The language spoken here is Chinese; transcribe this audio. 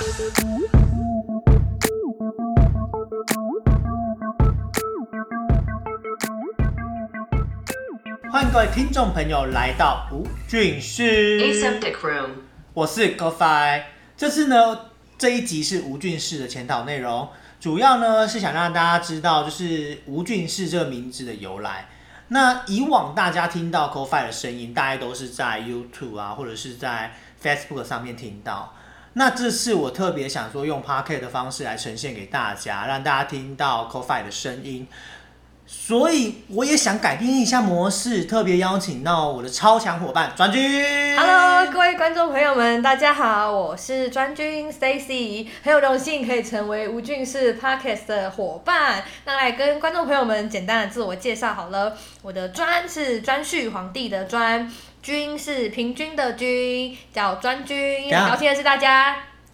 欢迎各位听众朋友来到吴俊士，Aseptic room. 我是 GoFi。这次呢，这一集是吴俊士的前导内容，主要呢是想让大家知道，就是吴俊士这个名字的由来。那以往大家听到 GoFi 的声音，大概都是在 YouTube 啊，或者是在 Facebook 上面听到。那这次我特别想说，用 Pocket 的方式来呈现给大家，让大家听到 Co-Fi 的声音。所以我也想改变一下模式，特别邀请到我的超强伙伴专军。Hello，各位观众朋友们，大家好，我是专军 Stacy，很有荣幸可以成为吴俊士 Podcast 的伙伴。那来跟观众朋友们简单的自我介绍好了，我的专是专序皇帝的专，军是平均的均，叫专军，等一下聊天的是大家。